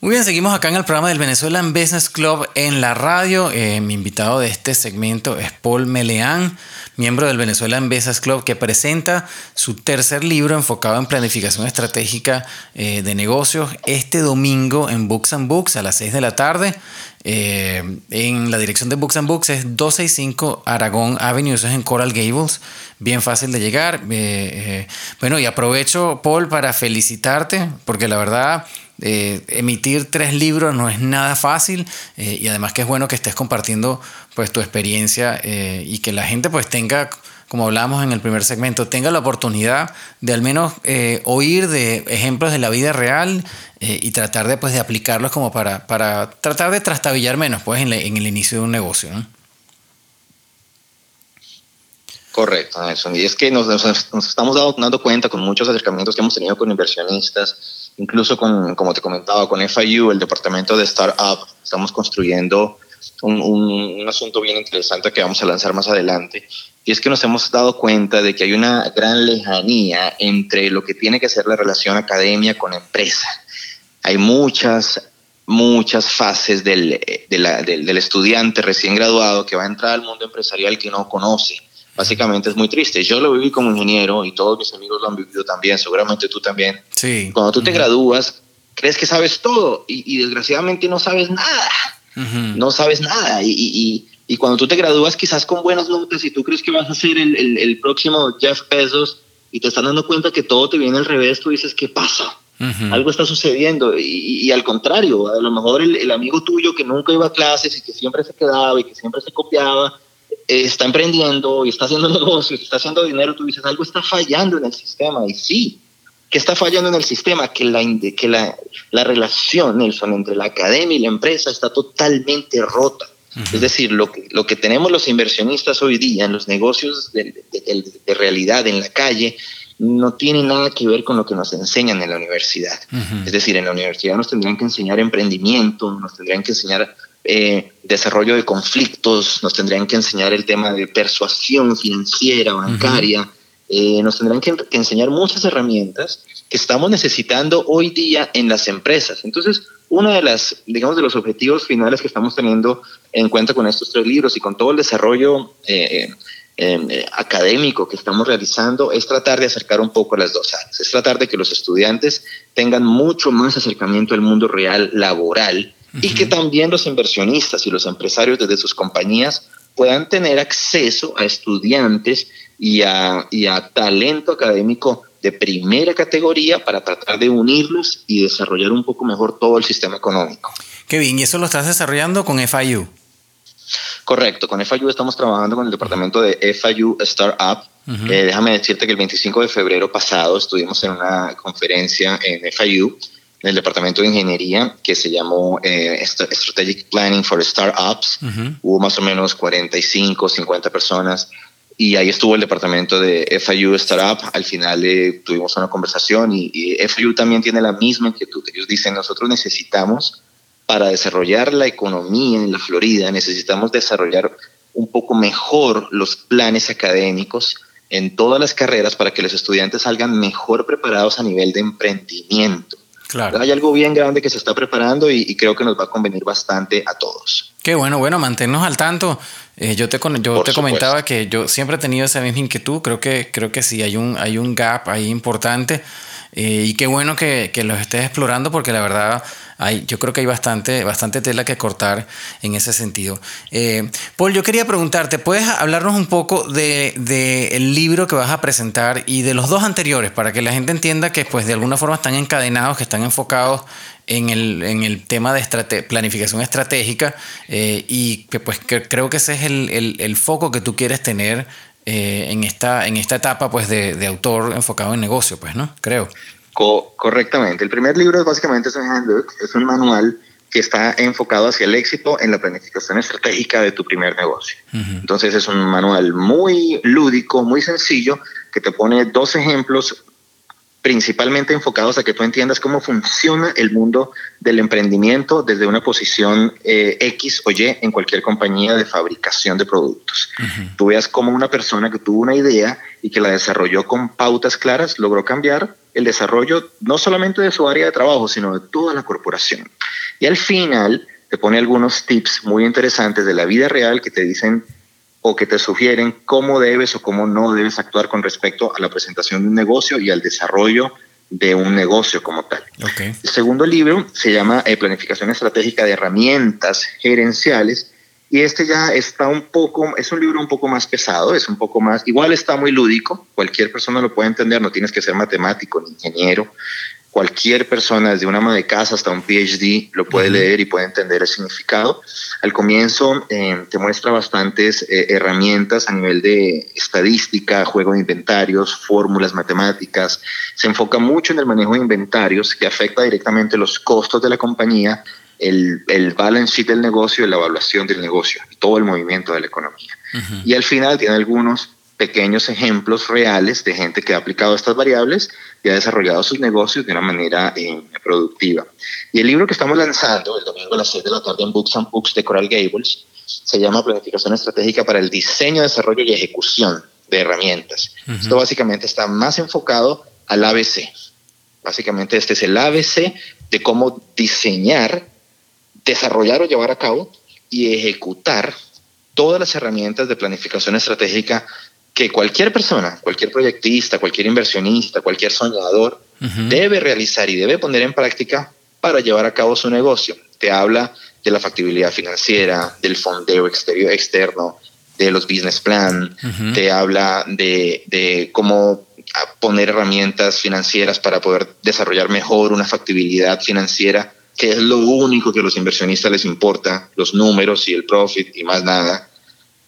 Muy bien, seguimos acá en el programa del Venezuelan Business Club en la radio. Eh, mi invitado de este segmento es Paul Meleán, miembro del Venezuelan Business Club, que presenta su tercer libro enfocado en planificación estratégica eh, de negocios este domingo en Books and Books a las 6 de la tarde. Eh, en la dirección de Books and Books es 265 Aragón Avenue, eso es en Coral Gables, bien fácil de llegar. bueno, y aprovecho, Paul, para felicitarte, porque la verdad eh, emitir tres libros no es nada fácil eh, y además que es bueno que estés compartiendo pues tu experiencia eh, y que la gente pues tenga como hablábamos en el primer segmento, tenga la oportunidad de al menos oír de ejemplos de la vida real y tratar de, pues, de aplicarlos como para, para tratar de trastabillar menos pues, en, el inicio de un negocio. Correcto, Nelson. Y es que nos, nos, estamos dando cuenta con muchos acercamientos que hemos tenido con inversionistas, incluso con, como te comentaba, con FIU, el departamento de Startup, estamos construyendo un, un, asunto bien interesante que vamos a lanzar más adelante. Y es que nos hemos dado cuenta de que hay una gran lejanía entre lo que tiene que ser la relación academia con empresa. Hay muchas, muchas fases del, del estudiante recién graduado que va a entrar al mundo empresarial que no conoce básicamente es muy triste. Yo lo viví como ingeniero y todos mis amigos lo han vivido también, seguramente tú también. Sí. Cuando tú te gradúas, crees que sabes todo y, desgraciadamente no sabes nada. No sabes nada. Y, y, cuando tú te gradúas quizás con buenas notas y tú crees que vas a ser el, el, el próximo Jeff Bezos y te están dando cuenta que todo te viene al revés, tú dices, ¿qué pasa? Algo está sucediendo y, y, al contrario, a lo mejor el, el, amigo tuyo que nunca iba a clases y que siempre se quedaba y que siempre se copiaba, está emprendiendo y está haciendo negocios, está haciendo dinero, tú dices, algo está fallando en el sistema. Y sí, ¿qué está fallando en el sistema? Que la, que la, la relación, Nelson, entre la academia y la empresa está totalmente rota. Es decir, lo que, lo que tenemos los inversionistas hoy día en los negocios de, de, realidad en la calle no tiene nada que ver con lo que nos enseñan en la universidad. Es decir, en la universidad nos tendrían que enseñar emprendimiento, nos tendrían que enseñar eh, desarrollo de conflictos, nos tendrían que enseñar el tema de persuasión financiera, bancaria, eh, nos tendrán que, enseñar muchas herramientas que estamos necesitando hoy día en las empresas. Entonces, uno de las, digamos, de los objetivos finales que estamos teniendo en cuenta con estos tres libros y con todo el desarrollo eh, académico que estamos realizando es tratar de acercar un poco las dos áreas, es tratar de que los estudiantes tengan mucho más acercamiento al mundo real laboral y que también los inversionistas y los empresarios desde sus compañías puedan tener acceso a estudiantes y a, y a talento académico de primera categoría para tratar de unirlos y desarrollar un poco mejor todo el sistema económico. Qué bien, ¿y eso lo estás desarrollando con FIU? Correcto, con FIU estamos trabajando con el departamento de FIU Startup. Eh, déjame decirte que el 25 de febrero pasado estuvimos en una conferencia en FIU en el departamento de ingeniería que se llamó eh, Strategic Planning for Startups. Hubo más o menos 45, 50 personas y ahí estuvo el departamento de FIU Startup. Al final eh, tuvimos una conversación y, y, FIU también tiene la misma inquietud. Ellos dicen, nosotros necesitamos, para desarrollar la economía en la Florida, necesitamos desarrollar un poco mejor los planes académicos en todas las carreras para que los estudiantes salgan mejor preparados a nivel de emprendimiento. Claro. Hay algo bien grande que se está preparando y, creo que nos va a convenir bastante a todos. Qué bueno, bueno, mantenernos al tanto. Eh, yo te, yo te comentaba que yo siempre he tenido esa misma inquietud. Creo que, creo que sí, hay un, hay un gap ahí importante. Eh, y qué bueno que, que los estés explorando porque la verdad hay, yo creo que hay bastante, bastante tela que cortar en ese sentido. Eh, Paul, yo quería preguntarte, ¿puedes hablarnos un poco del de, el libro que vas a presentar y de los dos anteriores para que la gente entienda que pues de alguna forma están encadenados, que están enfocados en el, en el tema de planificación estratégica eh, y que pues creo que ese es el, el foco que tú quieres tener eh, en, esta, en esta etapa pues, de, de, autor enfocado en negocio, pues, ¿no? Creo. correctamente. El primer libro básicamente es un handbook, es un manual que está enfocado hacia el éxito en la planificación estratégica de tu primer negocio. Entonces es un manual muy lúdico, muy sencillo, que te pone dos ejemplos principalmente enfocados a que tú entiendas cómo funciona el mundo del emprendimiento desde una posición eh, X o Y en cualquier compañía de fabricación de productos. Tú veas cómo una persona que tuvo una idea y que la desarrolló con pautas claras logró cambiar el desarrollo no solamente de su área de trabajo, sino de toda la corporación. Y al final te pone algunos tips muy interesantes de la vida real que te dicen o que te sugieren cómo debes o cómo no debes actuar con respecto a la presentación de un negocio y al desarrollo de un negocio como tal. El segundo libro se llama eh, Planificación Estratégica de Herramientas Gerenciales y este ya está un poco, es un libro un poco más pesado, es un poco más, igual está muy lúdico, cualquier persona lo puede entender, no tienes que ser matemático ni ingeniero, cualquier persona, desde una ama de casa hasta un PhD, lo puede leer y puede entender el significado. Al comienzo eh, te muestra bastantes eh, herramientas a nivel de estadística, juego de inventarios, fórmulas matemáticas. Se enfoca mucho en el manejo de inventarios que afecta directamente los costos de la compañía, el, el balance sheet del negocio y la evaluación del negocio, todo el movimiento de la economía. Y al final tiene algunos pequeños ejemplos reales de gente que ha aplicado estas variables y ha desarrollado sus negocios de una manera eh, productiva. Y el libro que estamos lanzando el domingo a las 6 de la tarde en Books and Books de Coral Gables se llama Planificación Estratégica para el Diseño, Desarrollo y Ejecución de Herramientas. Esto básicamente está más enfocado al ABC. Básicamente este es el ABC de cómo diseñar, desarrollar o llevar a cabo y ejecutar todas las herramientas de planificación estratégica que cualquier persona, cualquier proyectista, cualquier inversionista, cualquier soñador debe realizar y debe poner en práctica para llevar a cabo su negocio. Te habla de la factibilidad financiera, del fondeo exterior, externo, de los business plan, te habla de, de cómo poner herramientas financieras para poder desarrollar mejor una factibilidad financiera, que es lo único que a los inversionistas les importa, los números y el profit y más nada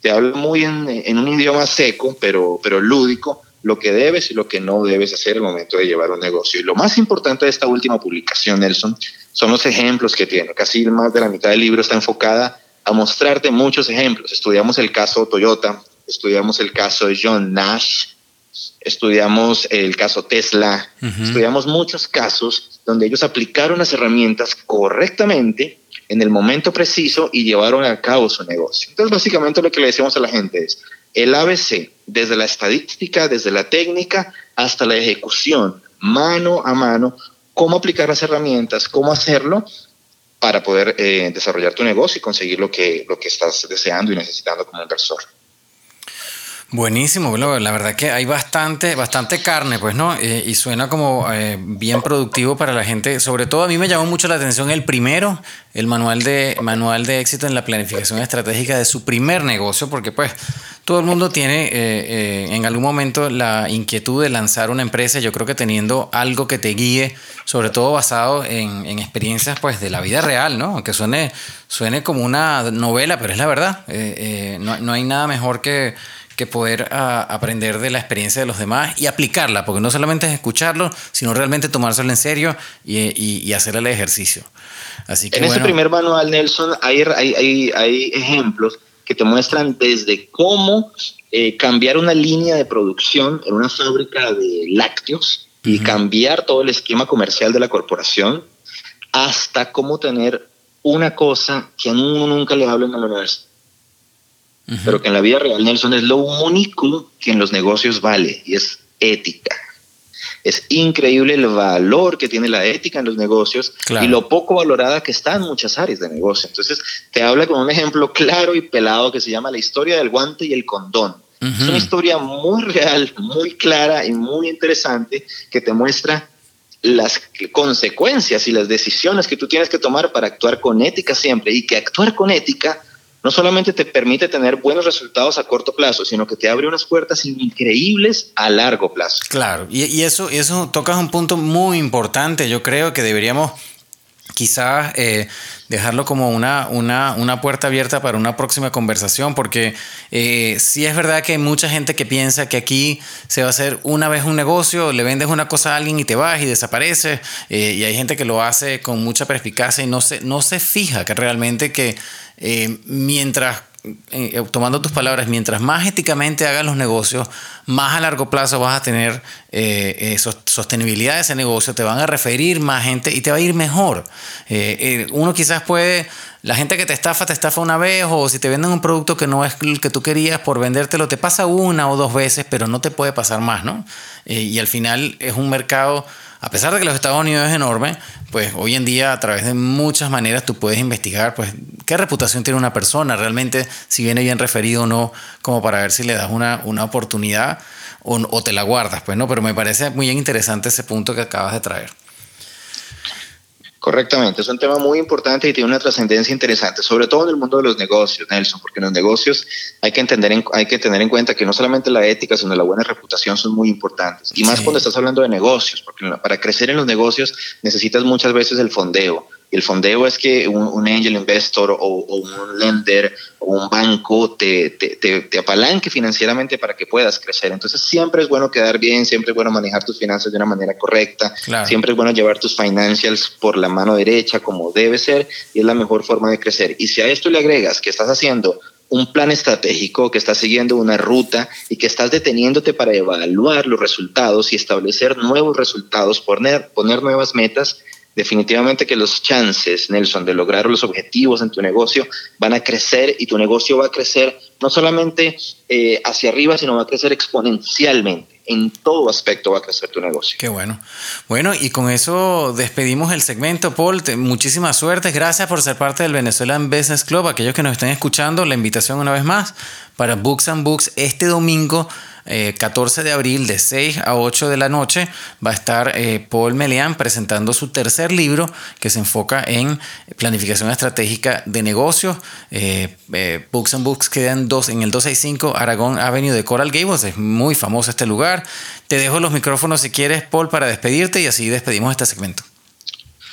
te habla muy en, un idioma seco, pero, pero lúdico, lo que debes y lo que no debes hacer al momento de llevar un negocio. Y lo más importante de esta última publicación, Nelson, son los ejemplos que tiene. Casi más de la mitad del libro está enfocada a mostrarte muchos ejemplos. Estudiamos el caso Toyota, estudiamos el caso de John Nash, estudiamos el caso Tesla, estudiamos muchos casos donde ellos aplicaron las herramientas correctamente en el momento preciso y llevaron a cabo su negocio. Entonces, básicamente lo que le decimos a la gente es el ABC, desde la estadística, desde la técnica hasta la ejecución, mano a mano, cómo aplicar las herramientas, cómo hacerlo para poder eh, desarrollar tu negocio y conseguir lo que, lo que estás deseando y necesitando como inversor. Buenísimo, la verdad que hay bastante, bastante carne, pues, ¿no? Eh, y suena como eh, bien productivo para la gente. Sobre todo a mí me llamó mucho la atención el primero, el manual de, manual de éxito en la planificación estratégica de su primer negocio, porque pues todo el mundo tiene eh, en algún momento la inquietud de lanzar una empresa. Yo creo que teniendo algo que te guíe, sobre todo basado en, experiencias pues de la vida real, ¿no? Aunque suene, suene como una novela, pero es la verdad. no, no hay nada mejor que que poder ah, aprender de la experiencia de los demás y aplicarla, porque no solamente es escucharlo, sino realmente tomárselo en serio y, hacer el ejercicio. Así que, en ese primer manual, Nelson, hay, hay, hay, ejemplos que te muestran desde cómo eh, cambiar una línea de producción en una fábrica de lácteos y cambiar todo el esquema comercial de la corporación, hasta cómo tener una cosa que a uno nunca le hablan en la universidad pero que en la vida real, Nelson, es lo único que en los negocios vale y es ética. Es increíble el valor que tiene la ética en los negocios y lo poco valorada que está en muchas áreas de negocio. Entonces, te habla con un ejemplo claro y pelado que se llama la historia del guante y el condón. Es una historia muy real, muy clara y muy interesante que te muestra las consecuencias y las decisiones que tú tienes que tomar para actuar con ética siempre y que actuar con ética no solamente te permite tener buenos resultados a corto plazo, sino que te abre unas puertas increíbles a largo plazo. Claro, y, eso, eso tocas un punto muy importante. Yo creo que deberíamos quizás eh, dejarlo como una, una, una, puerta abierta para una próxima conversación, porque eh, sí es verdad que hay mucha gente que piensa que aquí se va a hacer una vez un negocio, le vendes una cosa a alguien y te vas y desapareces, eh, y hay gente que lo hace con mucha perspicacia y no se, no se fija que realmente que eh, mientras eh, tomando tus palabras, mientras más éticamente hagas los negocios, más a largo plazo vas a tener eh, sostenibilidad de ese negocio, te van a referir más gente y te va a ir mejor. uno quizás puede, la gente que te estafa, te estafa una vez o si te venden un producto que no es el que tú querías por vendértelo, te pasa una o dos veces, pero no te puede pasar más, ¿no? y al final es un mercado a pesar de que los Estados Unidos es enorme, pues hoy en día a través de muchas maneras tú puedes investigar pues qué reputación tiene una persona, realmente si viene bien referido o no, como para ver si le das una, una oportunidad o, o te la guardas, pues no, pero me parece muy interesante ese punto que acabas de traer. Correctamente, es un tema muy importante y tiene una trascendencia interesante, sobre todo en el mundo de los negocios, Nelson, porque en los negocios hay que, entender hay que tener en cuenta que no solamente la ética, sino la buena reputación son muy importantes. Y más cuando estás hablando de negocios, porque para crecer en los negocios necesitas muchas veces el fondeo, el fondeo es que un, angel investor o, un lender o un banco te, te, apalanque financieramente para que puedas crecer. Entonces siempre es bueno quedar bien, siempre es bueno manejar tus finanzas de una manera correcta, siempre es bueno llevar tus financials por la mano derecha como debe ser y es la mejor forma de crecer. Y si a esto le agregas que estás haciendo un plan estratégico, que estás siguiendo una ruta y que estás deteniéndote para evaluar los resultados y establecer nuevos resultados, poner, poner nuevas metas, definitivamente que los chances, Nelson, de lograr los objetivos en tu negocio van a crecer y tu negocio va a crecer no solamente eh, hacia arriba, sino va a crecer exponencialmente. En todo aspecto va a crecer tu negocio. Qué bueno. Bueno, y con eso despedimos el segmento, Paul. muchísima suerte. Gracias por ser parte del Venezuelan Business Club. Aquellos que nos estén escuchando, la invitación una vez más para Books and Books este domingo 14 eh, de abril de 6 a 8 de la noche va a estar eh, Paul Meleán presentando su tercer libro que se enfoca en planificación estratégica de negocios. Eh, Books and Books queda en, dos, en el 265 Aragón Avenue de Coral Gables. Es muy famoso este lugar. Te dejo los micrófonos si quieres, Paul, para despedirte y así despedimos este segmento.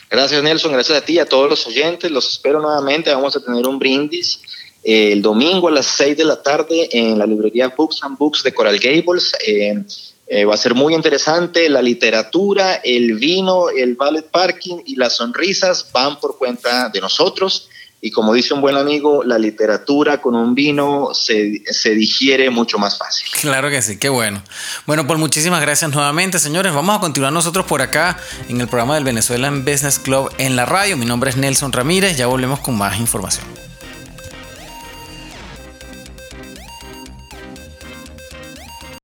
Gracias Nelson, gracias a ti, a todos los oyentes, los espero nuevamente, vamos a tener un brindis el domingo a las 6 de la tarde en la librería Books and Books de Coral Gables. Eh, eh, va a ser muy interesante. La literatura, el vino, el ballet parking y las sonrisas van por cuenta de nosotros. Y como dice un buen amigo, la literatura con un vino se, se, digiere mucho más fácil. Claro que sí, qué bueno. Bueno, pues muchísimas gracias nuevamente, señores. Vamos a continuar nosotros por acá en el programa del Venezuelan Business Club en la radio. Mi nombre es Nelson Ramírez. Ya volvemos con más información.